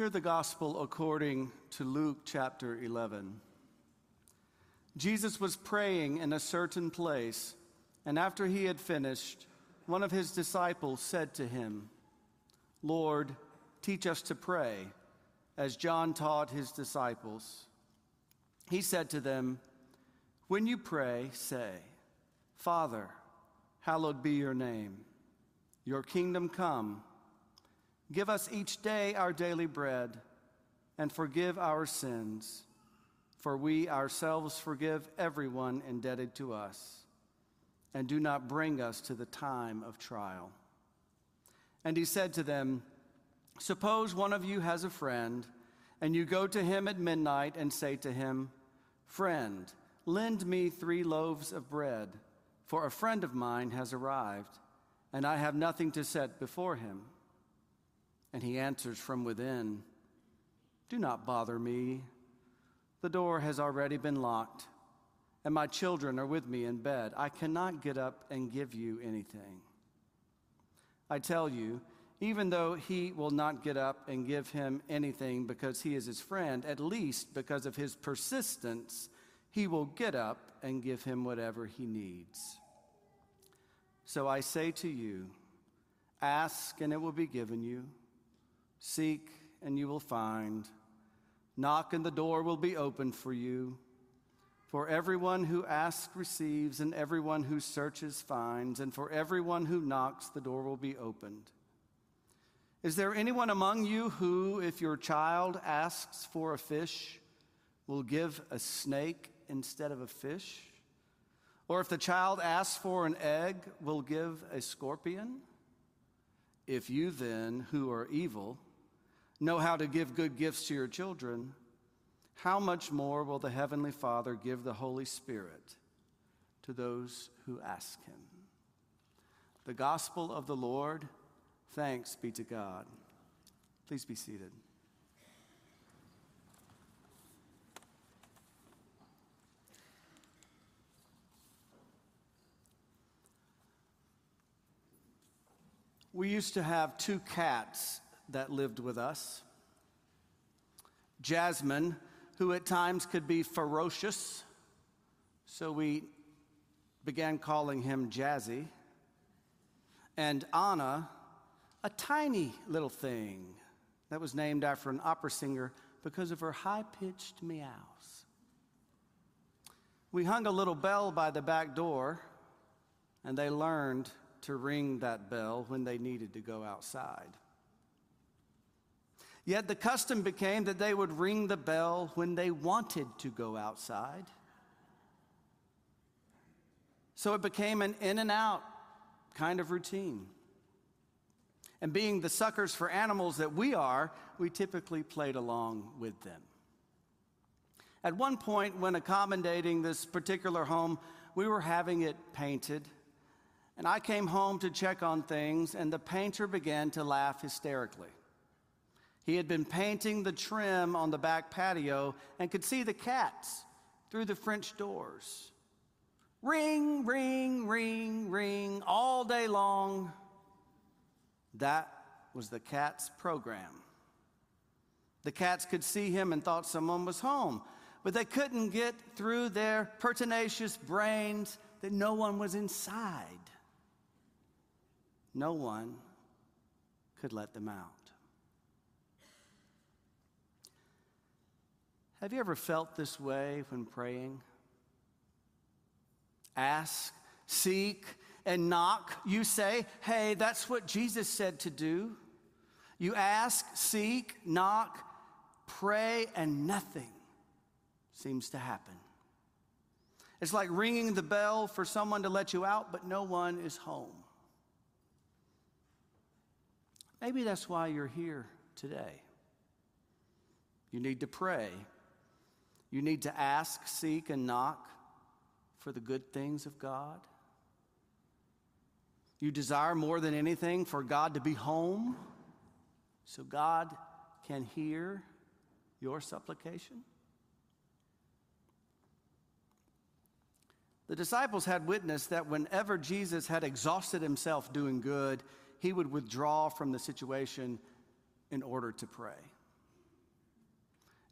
Hear the gospel according to Luke chapter 11. Jesus was praying in a certain place, and after he had finished, one of his disciples said to him, Lord, teach us to pray, as John taught his disciples. He said to them, When you pray, say, Father, hallowed be your name, your kingdom come. Give us each day our daily bread, and forgive our sins, for we ourselves forgive everyone indebted to us. And do not bring us to the time of trial. And he said to them, Suppose one of you has a friend, and you go to him at midnight and say to him, Friend, lend me three loaves of bread, for a friend of mine has arrived, and I have nothing to set before him. And he answers from within, Do not bother me. The door has already been locked, and my children are with me in bed. I cannot get up and give you anything. I tell you, even though he will not get up and give him anything because he is his friend, at least because of his persistence, he will get up and give him whatever he needs. So I say to you, ask and it will be given you. Seek and you will find. Knock and the door will be opened for you. For everyone who asks receives, and everyone who searches finds, and for everyone who knocks, the door will be opened. Is there anyone among you who, if your child asks for a fish, will give a snake instead of a fish? Or if the child asks for an egg, will give a scorpion? If you then, who are evil, know how to give good gifts to your children, how much more will the Heavenly Father give the Holy Spirit to those who ask Him? The Gospel of the Lord. Thanks be to God. Please be seated. We used to have two cats that lived with us. Jasmine, who at times could be ferocious, so we began calling him Jazzy. And Anna, a tiny little thing that was named after an opera singer because of her high pitched meows. We hung a little bell by the back door, and they learned to ring that bell when they needed to go outside. Yet the custom became that they would ring the bell when they wanted to go outside. So it became an in and out kind of routine. And being the suckers for animals that we are, we typically played along with them. At one point, when accommodating this particular home, we were having it painted. And I came home to check on things, and the painter began to laugh hysterically. He had been painting the trim on the back patio and could see the cats through the French doors. Ring, ring, ring, ring, all day long. That was the cat's program. The cats could see him and thought someone was home, but they couldn't get through their pertinacious brains that no one was inside. No one could let them out. Have you ever felt this way when praying? Ask, seek, and knock. You say, hey, that's what Jesus said to do. You ask, seek, knock, pray, and nothing seems to happen. It's like ringing the bell for someone to let you out, but no one is home. Maybe that's why you're here today. You need to pray you need to ask, seek, and knock for the good things of God. You desire more than anything for God to be home so God can hear your supplication. The disciples had witnessed that whenever Jesus had exhausted himself doing good, he would withdraw from the situation in order to pray.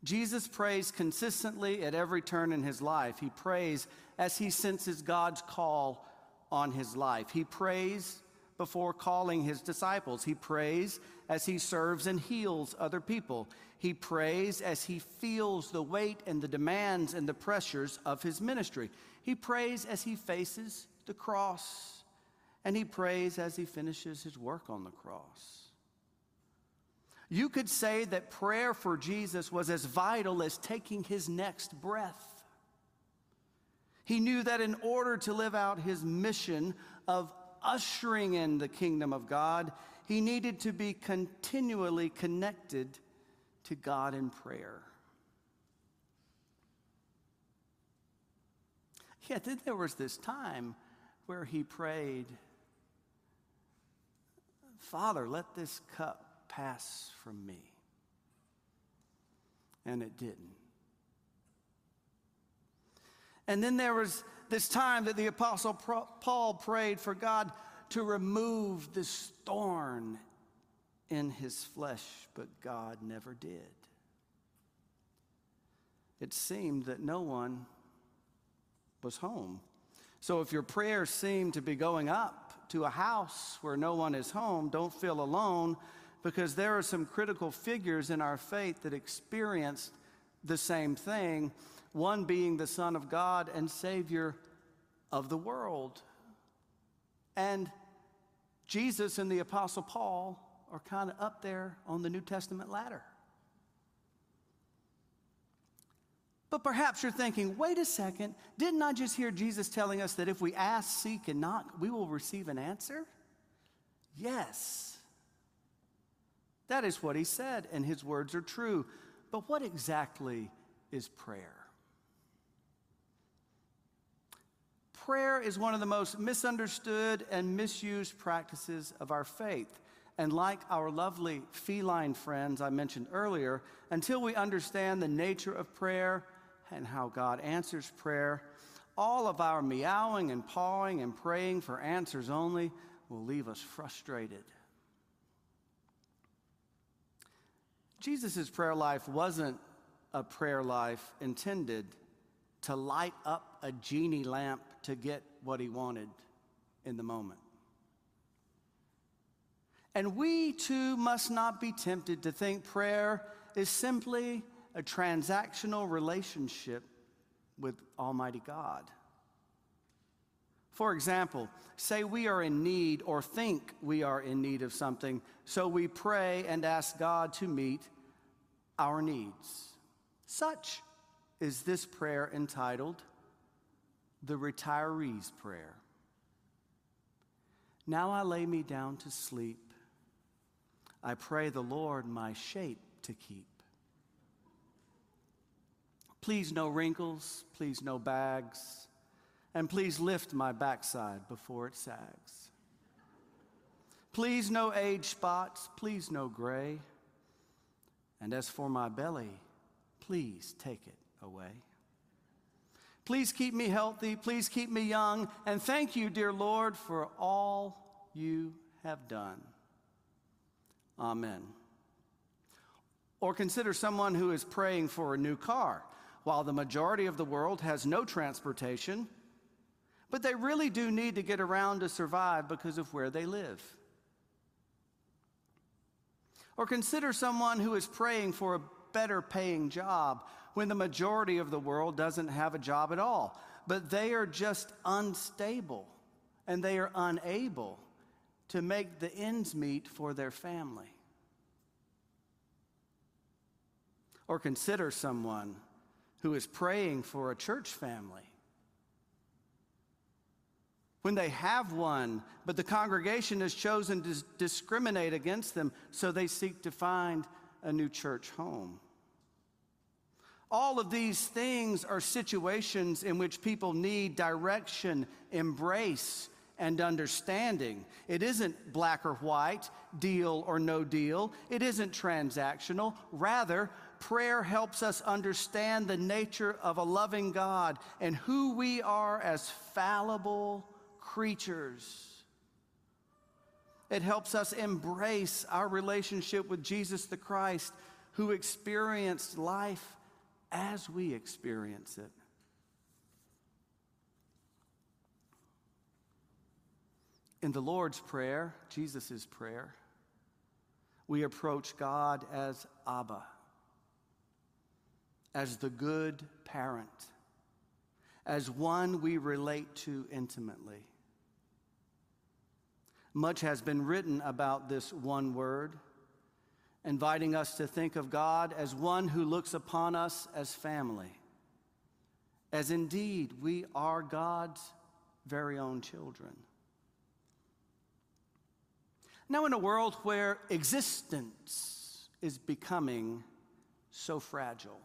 Jesus prays consistently at every turn in his life. He prays as he senses God's call on his life. He prays before calling his disciples. He prays as he serves and heals other people. He prays as he feels the weight and the demands and the pressures of his ministry. He prays as he faces the cross. And he prays as he finishes his work on the cross. You could say that prayer for Jesus was as vital as taking his next breath. He knew that in order to live out his mission of ushering in the kingdom of God, he needed to be continually connected to God in prayer. Yeah, then there was this time where he prayed, Father, let this cup pass from me. And it didn't. And then there was this time that the Apostle Paul prayed for God to remove this thorn in his flesh, but God never did. It seemed that no one was home. So if your prayers seem to be going up to a house where no one is home, don't feel alone because there are some critical figures in our faith that experienced the same thing, one being the Son of God and Savior of the world. And Jesus and the Apostle Paul are kind of up there on the New Testament ladder. But perhaps you're thinking, wait a second, didn't I just hear Jesus telling us that if we ask, seek, and knock, we will receive an answer? Yes. That is what he said, and his words are true. But what exactly is prayer? Prayer is one of the most misunderstood and misused practices of our faith. And like our lovely feline friends I mentioned earlier, until we understand the nature of prayer and how God answers prayer, all of our meowing and pawing and praying for answers only will leave us frustrated Jesus' prayer life wasn't a prayer life intended to light up a genie lamp to get what he wanted in the moment. And we too must not be tempted to think prayer is simply a transactional relationship with Almighty God. For example, say we are in need or think we are in need of something, so we pray and ask God to meet our needs. Such is this prayer entitled the Retiree's Prayer. Now I lay me down to sleep. I pray the Lord my shape to keep. Please, no wrinkles, please, no bags and please lift my backside before it sags. Please, no age spots, please, no gray. And as for my belly, please take it away. Please keep me healthy, please keep me young, and thank you, dear Lord, for all you have done. Amen. Or consider someone who is praying for a new car. While the majority of the world has no transportation, but they really do need to get around to survive because of where they live. Or consider someone who is praying for a better paying job when the majority of the world doesn't have a job at all, but they are just unstable and they are unable to make the ends meet for their family. Or consider someone who is praying for a church family when they have one, but the congregation has chosen to discriminate against them, so they seek to find a new church home. All of these things are situations in which people need direction, embrace, and understanding. It isn't black or white, deal or no deal. It isn't transactional. Rather, prayer helps us understand the nature of a loving God and who we are as fallible creatures. It helps us embrace our relationship with Jesus the Christ, who experienced life as we experience it. In the Lord's Prayer, Jesus' prayer, we approach God as Abba, as the good parent, as one we relate to intimately. Much has been written about this one word, inviting us to think of God as one who looks upon us as family, as indeed we are God's very own children. Now, in a world where existence is becoming so fragile,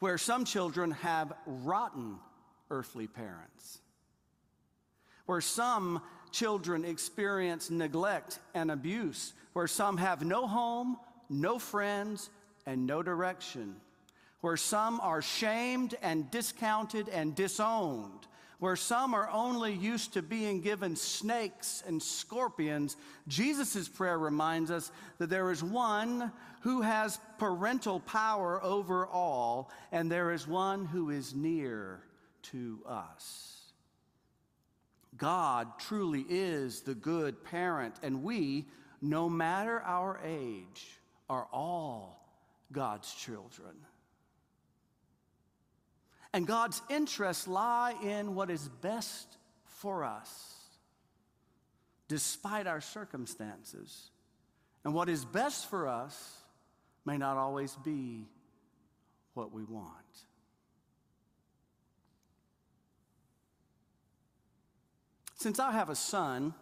where some children have rotten earthly parents, where some children experience neglect and abuse, where some have no home, no friends, and no direction, where some are shamed and discounted and disowned, where some are only used to being given snakes and scorpions, Jesus' prayer reminds us that there is one who has parental power over all, and there is one who is near to us. God truly is the good parent, and we, no matter our age, are all God's children. And God's interests lie in what is best for us, despite our circumstances. And what is best for us may not always be what we want. Since I have a son,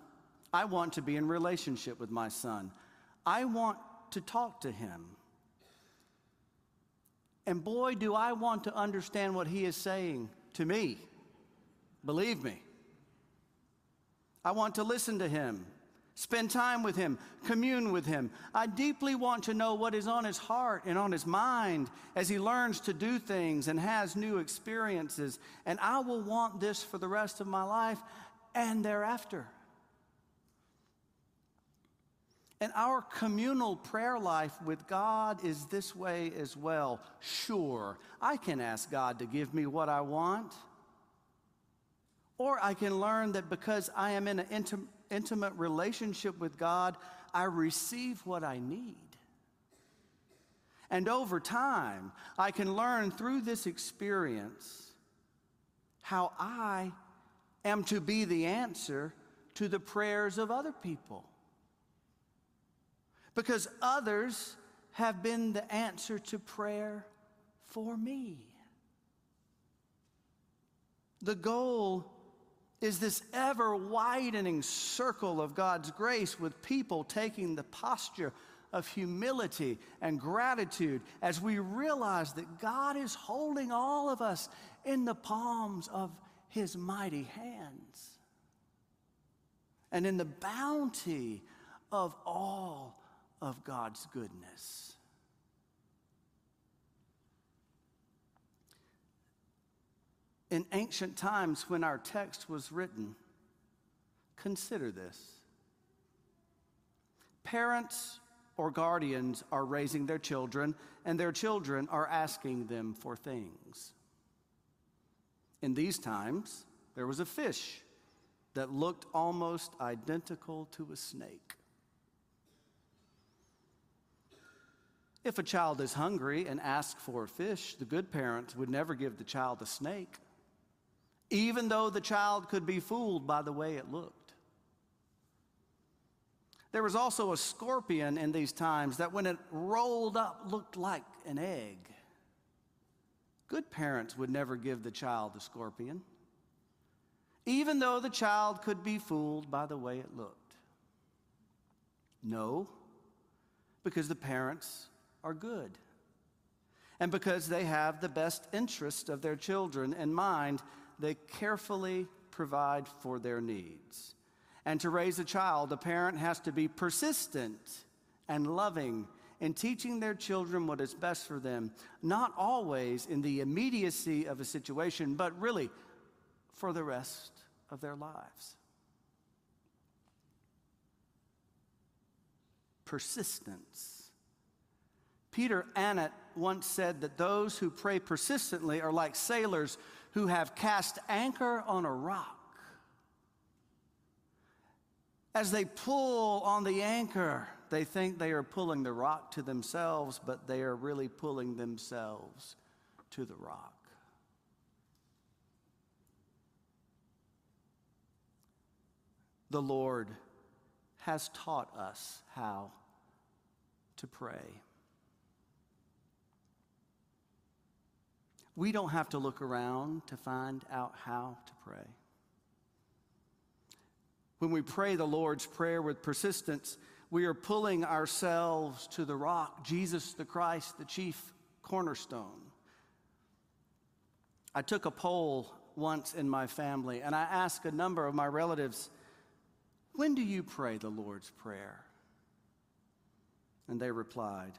I want to be in relationship with my son. I want to talk to him. And boy, do I want to understand what he is saying to me. Believe me. I want to listen to him, spend time with him, commune with him. I deeply want to know what is on his heart and on his mind as he learns to do things and has new experiences. And I will want this for the rest of my life and thereafter. And our communal prayer life with God is this way as well. Sure, I can ask God to give me what I want. Or I can learn that because I am in an intim- intimate relationship with God, I receive what I need. And over time, I can learn through this experience how I am to be the answer to the prayers of other people because others have been the answer to prayer for me. The goal is this ever widening circle of God's grace with people taking the posture of humility and gratitude as we realize that God is holding all of us in the palms of his mighty hands and in the bounty of all of God's goodness. In ancient times, when our text was written, consider this. Parents or guardians are raising their children, and their children are asking them for things. In these times, there was a fish that looked almost identical to a snake. If a child is hungry and asks for a fish, the good parents would never give the child a snake, even though the child could be fooled by the way it looked. There was also a scorpion in these times that, when it rolled up, looked like an egg. Good parents would never give the child a scorpion, even though the child could be fooled by the way it looked. No, because the parents are good. And because they have the best interest of their children in mind, they carefully provide for their needs. And to raise a child, a parent has to be persistent and loving in teaching their children what is best for them, not always in the immediacy of a situation, but really for the rest of their lives. persistence. Peter Annett once said that those who pray persistently are like sailors who have cast anchor on a rock. As they pull on the anchor, they think they are pulling the rock to themselves, but they are really pulling themselves to the rock. The Lord has taught us how to pray. We don't have to look around to find out how to pray. When we pray the Lord's Prayer with persistence, we are pulling ourselves to the rock, Jesus the Christ, the chief cornerstone. I took a poll once in my family and I asked a number of my relatives, When do you pray the Lord's Prayer? And they replied,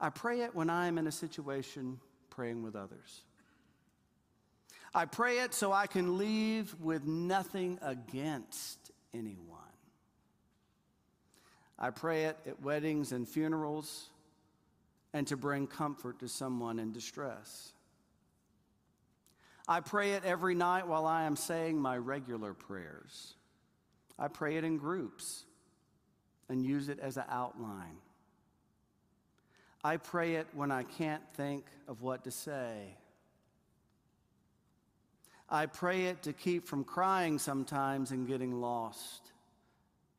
I pray it when I am in a situation praying with others. I pray it so I can leave with nothing against anyone. I pray it at weddings and funerals and to bring comfort to someone in distress. I pray it every night while I am saying my regular prayers. I pray it in groups and use it as an outline. I pray it when I can't think of what to say I pray it to keep from crying sometimes and getting lost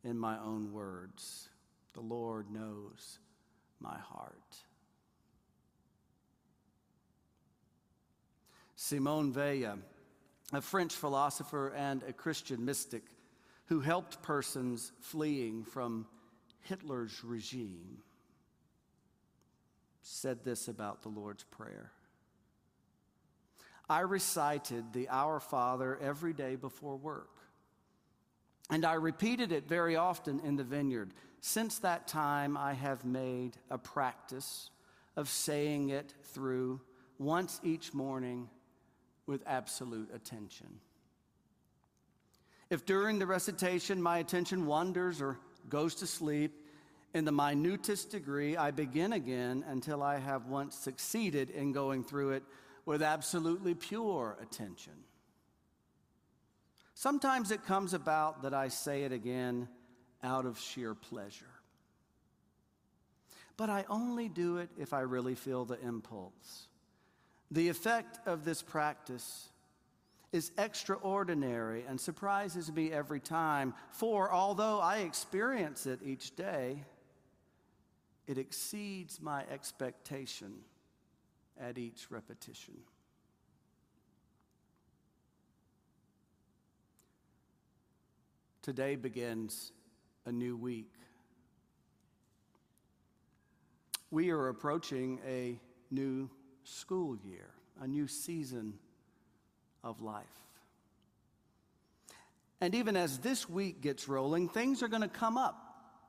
in my own words. The Lord knows my heart. Simone Weil, a French philosopher and a Christian mystic who helped persons fleeing from Hitler's regime, said this about the Lord's Prayer. I recited the Our Father every day before work. And I repeated it very often in the vineyard. Since that time, I have made a practice of saying it through once each morning with absolute attention. If during the recitation my attention wanders or goes to sleep, in the minutest degree, I begin again until I have once succeeded in going through it with absolutely pure attention. Sometimes it comes about that I say it again out of sheer pleasure. But I only do it if I really feel the impulse. The effect of this practice is extraordinary and surprises me every time, for although I experience it each day, it exceeds my expectation at each repetition. Today begins a new week. We are approaching a new school year, a new season of life. And even as this week gets rolling, things are going to come up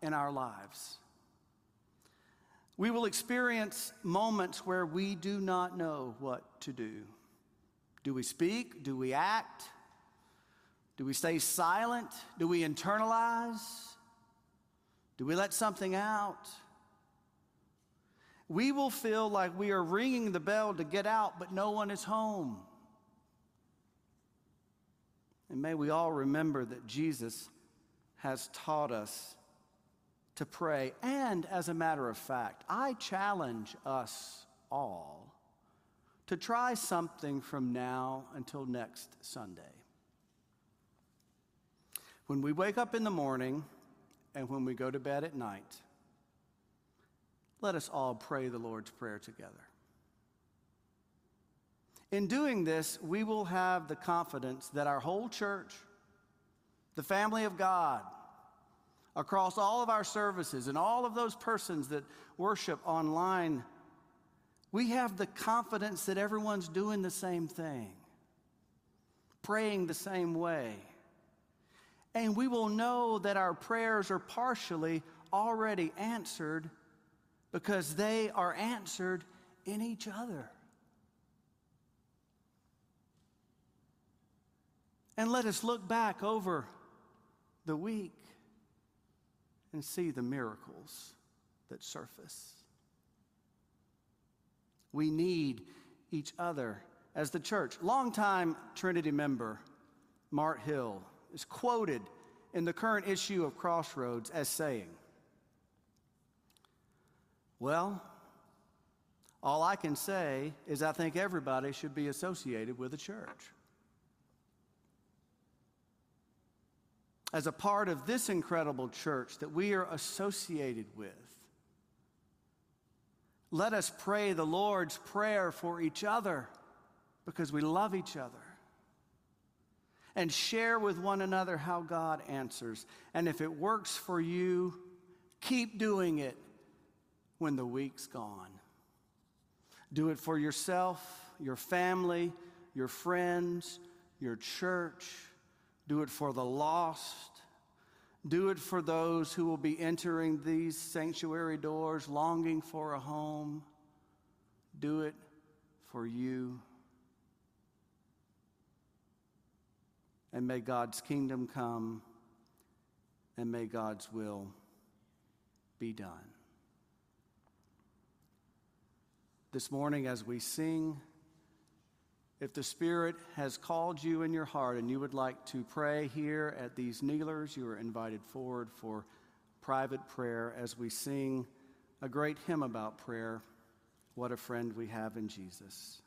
in our lives. We will experience moments where we do not know what to do. Do we speak? Do we act? Do we stay silent? Do we internalize? Do we let something out? We will feel like we are ringing the bell to get out, but no one is home. And may we all remember that Jesus has taught us to pray. And as a matter of fact, I challenge us all to try something from now until next Sunday. When we wake up in the morning and when we go to bed at night, let us all pray the Lord's Prayer together. In doing this, we will have the confidence that our whole church, the family of God, across all of our services and all of those persons that worship online, we have the confidence that everyone's doing the same thing, praying the same way. And we will know that our prayers are partially already answered because they are answered in each other. And let us look back over the week and see the miracles that surface. We need each other as the church. Longtime Trinity member Mart Hill is quoted in the current issue of Crossroads as saying, Well, all I can say is I think everybody should be associated with the church. As a part of this incredible church that we are associated with, let us pray the Lord's Prayer for each other because we love each other. And share with one another how God answers. And if it works for you, keep doing it when the week's gone. Do it for yourself, your family, your friends, your church. Do it for the lost. Do it for those who will be entering these sanctuary doors longing for a home. Do it for you. And may God's kingdom come and may God's will be done. This morning, as we sing, if the Spirit has called you in your heart and you would like to pray here at these kneelers, you are invited forward for private prayer as we sing a great hymn about prayer. What a friend we have in Jesus.